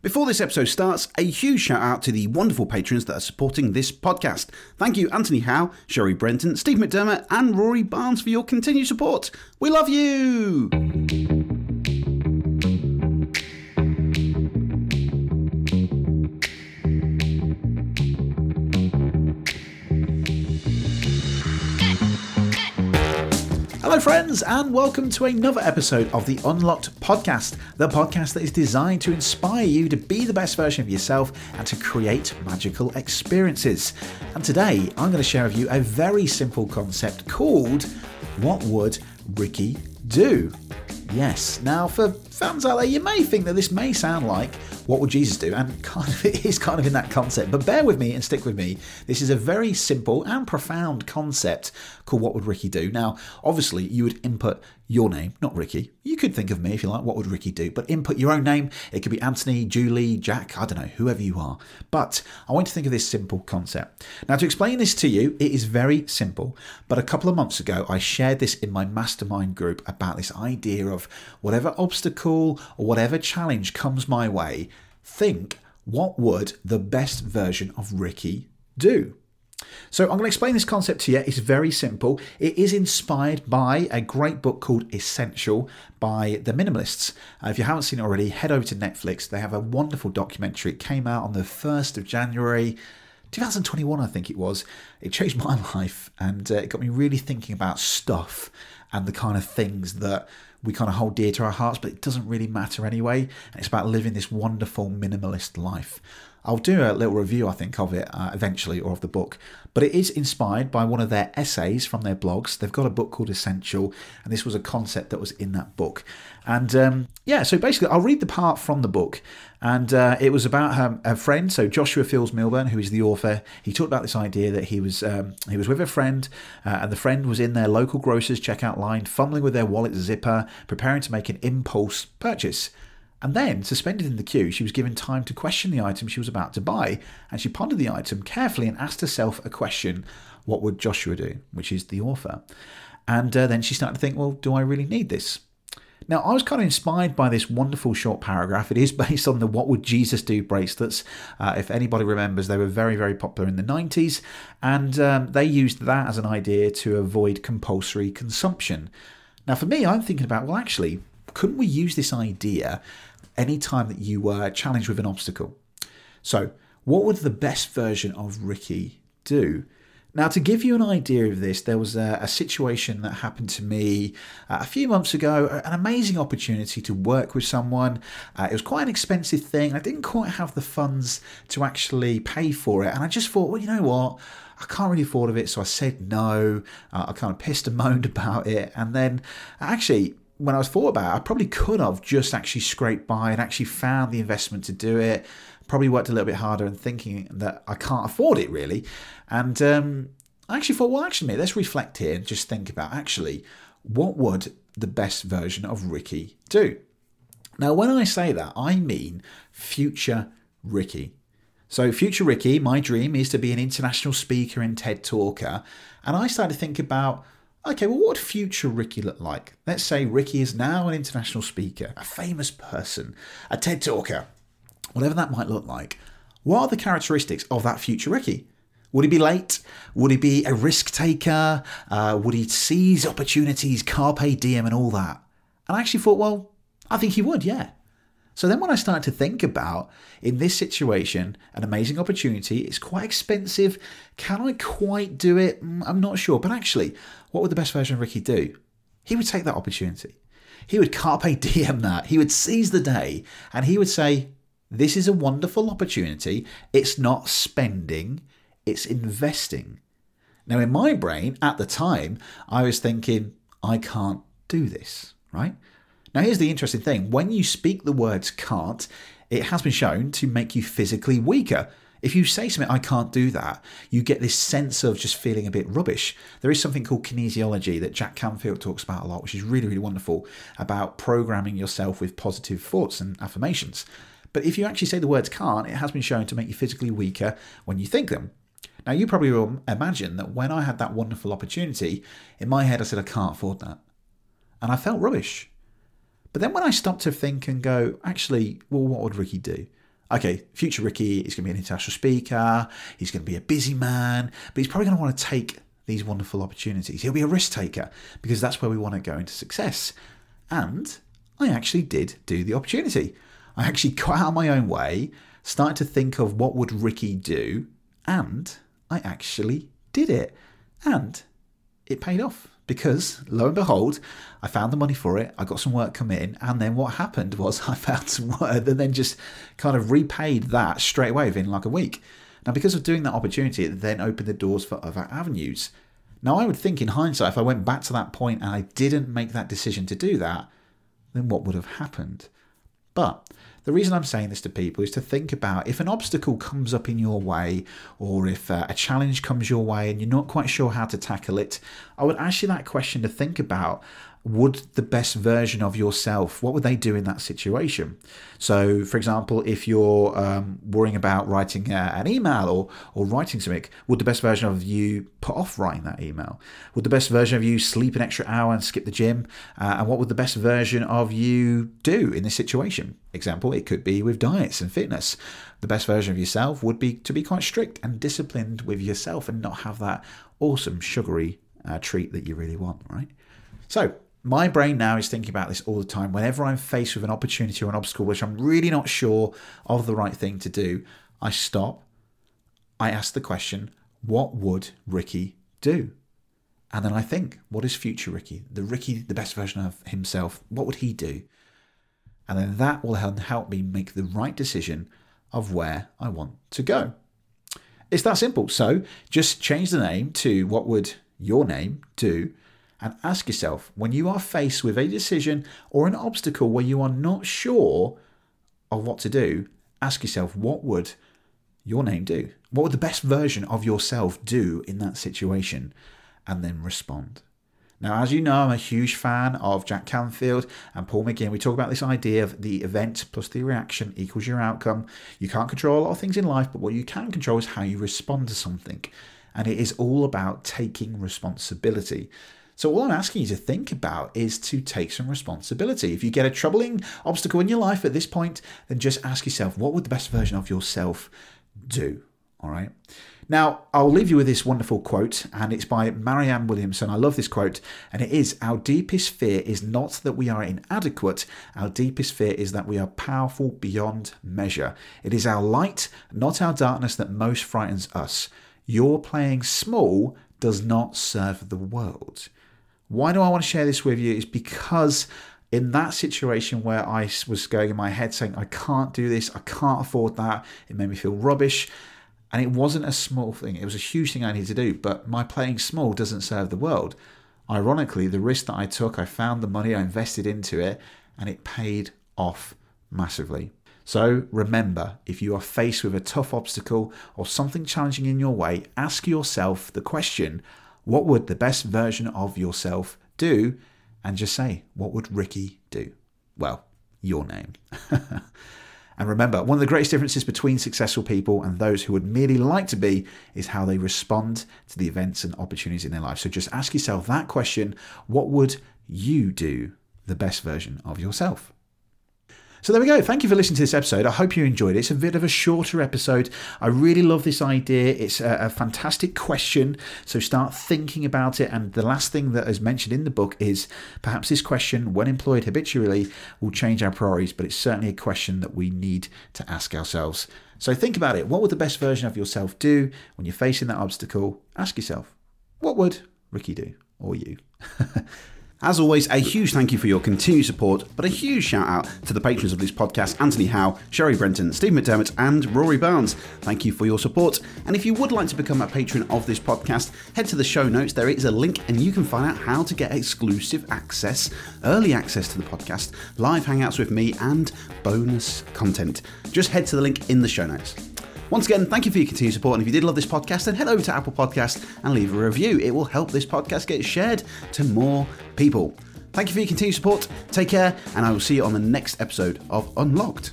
Before this episode starts, a huge shout out to the wonderful patrons that are supporting this podcast. Thank you, Anthony Howe, Sherry Brenton, Steve McDermott, and Rory Barnes for your continued support. We love you! Hello, friends, and welcome to another episode of the Unlocked Podcast, the podcast that is designed to inspire you to be the best version of yourself and to create magical experiences. And today, I'm going to share with you a very simple concept called What Would Ricky Do? Yes, now for fans out there, you may think that this may sound like what would Jesus do? And kind of it is kind of in that concept. But bear with me and stick with me. This is a very simple and profound concept called What Would Ricky Do? Now, obviously, you would input your name, not Ricky. You could think of me if you like, what would Ricky do? But input your own name. It could be Anthony, Julie, Jack, I don't know, whoever you are. But I want you to think of this simple concept. Now, to explain this to you, it is very simple. But a couple of months ago, I shared this in my mastermind group about this idea of whatever obstacle or whatever challenge comes my way, think what would the best version of Ricky do? So I'm going to explain this concept to you. It's very simple. It is inspired by a great book called Essential by the Minimalists. Uh, if you haven't seen it already, head over to Netflix. They have a wonderful documentary. It came out on the 1st of January. 2021, I think it was. It changed my life and uh, it got me really thinking about stuff and the kind of things that we kind of hold dear to our hearts, but it doesn't really matter anyway. And it's about living this wonderful minimalist life. I'll do a little review, I think, of it uh, eventually or of the book. But it is inspired by one of their essays from their blogs. They've got a book called Essential, and this was a concept that was in that book. And um, yeah, so basically, I'll read the part from the book. And uh, it was about her, her, friend, so Joshua Fields Millburn, who is the author. He talked about this idea that he was um, he was with a friend, uh, and the friend was in their local grocer's checkout line, fumbling with their wallet zipper, preparing to make an impulse purchase. And then, suspended in the queue, she was given time to question the item she was about to buy, and she pondered the item carefully and asked herself a question what would Joshua do? Which is the author. And uh, then she started to think, well, do I really need this? Now, I was kind of inspired by this wonderful short paragraph. It is based on the What Would Jesus Do bracelets. Uh, if anybody remembers, they were very, very popular in the 90s, and um, they used that as an idea to avoid compulsory consumption. Now, for me, I'm thinking about, well, actually, couldn't we use this idea anytime that you were challenged with an obstacle? So, what would the best version of Ricky do? Now, to give you an idea of this, there was a, a situation that happened to me uh, a few months ago, an amazing opportunity to work with someone. Uh, it was quite an expensive thing. I didn't quite have the funds to actually pay for it. And I just thought, well, you know what? I can't really afford it. So I said no. Uh, I kind of pissed and moaned about it. And then actually, when I was thought about it, I probably could have just actually scraped by and actually found the investment to do it. Probably worked a little bit harder and thinking that I can't afford it really. And um, I actually thought, well, actually, mate, let's reflect here and just think about actually what would the best version of Ricky do? Now, when I say that, I mean future Ricky. So, future Ricky, my dream is to be an international speaker and TED talker. And I started to think about okay, well, what would future Ricky look like? Let's say Ricky is now an international speaker, a famous person, a TED talker, whatever that might look like. What are the characteristics of that future Ricky? Would he be late? Would he be a risk taker? Uh, would he seize opportunities, carpe diem, and all that? And I actually thought, well, I think he would, yeah. So then when I started to think about, in this situation, an amazing opportunity, it's quite expensive. Can I quite do it? Mm, I'm not sure. But actually, what would the best version of Ricky do? He would take that opportunity. He would carpe diem that. He would seize the day and he would say, This is a wonderful opportunity. It's not spending, it's investing. Now, in my brain at the time, I was thinking, I can't do this, right? Now, here's the interesting thing when you speak the words can't, it has been shown to make you physically weaker. If you say something, I can't do that, you get this sense of just feeling a bit rubbish. There is something called kinesiology that Jack Canfield talks about a lot, which is really, really wonderful about programming yourself with positive thoughts and affirmations. But if you actually say the words can't, it has been shown to make you physically weaker when you think them. Now, you probably will imagine that when I had that wonderful opportunity, in my head I said, I can't afford that. And I felt rubbish. But then when I stopped to think and go, actually, well, what would Ricky do? okay, future Ricky is going to be an international speaker, he's going to be a busy man, but he's probably going to want to take these wonderful opportunities. He'll be a risk taker because that's where we want to go into success. And I actually did do the opportunity. I actually got out of my own way, started to think of what would Ricky do, and I actually did it. And it paid off because lo and behold, I found the money for it. I got some work come in, and then what happened was I found some work and then just kind of repaid that straight away within like a week. Now, because of doing that opportunity, it then opened the doors for other avenues. Now, I would think in hindsight, if I went back to that point and I didn't make that decision to do that, then what would have happened? But the reason I'm saying this to people is to think about if an obstacle comes up in your way or if uh, a challenge comes your way and you're not quite sure how to tackle it, I would ask you that question to think about would the best version of yourself what would they do in that situation? So for example if you're um, worrying about writing uh, an email or or writing something would the best version of you put off writing that email? Would the best version of you sleep an extra hour and skip the gym? Uh, and what would the best version of you do in this situation? Example it could be with diets and fitness. The best version of yourself would be to be quite strict and disciplined with yourself and not have that awesome sugary uh, treat that you really want right? So my brain now is thinking about this all the time. Whenever I'm faced with an opportunity or an obstacle which I'm really not sure of the right thing to do, I stop. I ask the question, what would Ricky do? And then I think, what is future Ricky? The Ricky, the best version of himself, what would he do? And then that will help me make the right decision of where I want to go. It's that simple. So just change the name to what would your name do? And ask yourself when you are faced with a decision or an obstacle where you are not sure of what to do, ask yourself what would your name do? What would the best version of yourself do in that situation? And then respond. Now, as you know, I'm a huge fan of Jack Canfield and Paul McGinn. We talk about this idea of the event plus the reaction equals your outcome. You can't control a lot of things in life, but what you can control is how you respond to something. And it is all about taking responsibility. So, all I'm asking you to think about is to take some responsibility. If you get a troubling obstacle in your life at this point, then just ask yourself, what would the best version of yourself do? All right. Now, I'll leave you with this wonderful quote, and it's by Marianne Williamson. I love this quote, and it is Our deepest fear is not that we are inadequate, our deepest fear is that we are powerful beyond measure. It is our light, not our darkness, that most frightens us. Your playing small does not serve the world. Why do I want to share this with you? Is because in that situation where I was going in my head saying, I can't do this, I can't afford that, it made me feel rubbish. And it wasn't a small thing, it was a huge thing I needed to do. But my playing small doesn't serve the world. Ironically, the risk that I took, I found the money, I invested into it, and it paid off massively. So remember, if you are faced with a tough obstacle or something challenging in your way, ask yourself the question what would the best version of yourself do? And just say, what would Ricky do? Well, your name. and remember, one of the greatest differences between successful people and those who would merely like to be is how they respond to the events and opportunities in their life. So just ask yourself that question what would you do the best version of yourself? So there we go. Thank you for listening to this episode. I hope you enjoyed it. It's a bit of a shorter episode. I really love this idea. It's a, a, fantastic question. So start thinking about it. And the last thing that is mentioned in the book is perhaps this question, when employed habitually, will change our priorities, but it's certainly a question that we need to ask ourselves. So think about it. What would the best version of yourself do when you're facing that obstacle? Ask yourself, what would Ricky do or you? As always, a huge thank you for your continued support, but a huge shout out to the patrons of this podcast Anthony Howe, Sherry Brenton, Steve McDermott, and Rory Barnes. Thank you for your support. And if you would like to become a patron of this podcast, head to the show notes. There is a link, and you can find out how to get exclusive access, early access to the podcast, live hangouts with me, and bonus content. Just head to the link in the show notes. Once again, thank you for your continued support. And if you did love this podcast, then head over to Apple Podcast and leave a review. It will help this podcast get shared to more people. Thank you for your continued support. Take care, and I will see you on the next episode of Unlocked.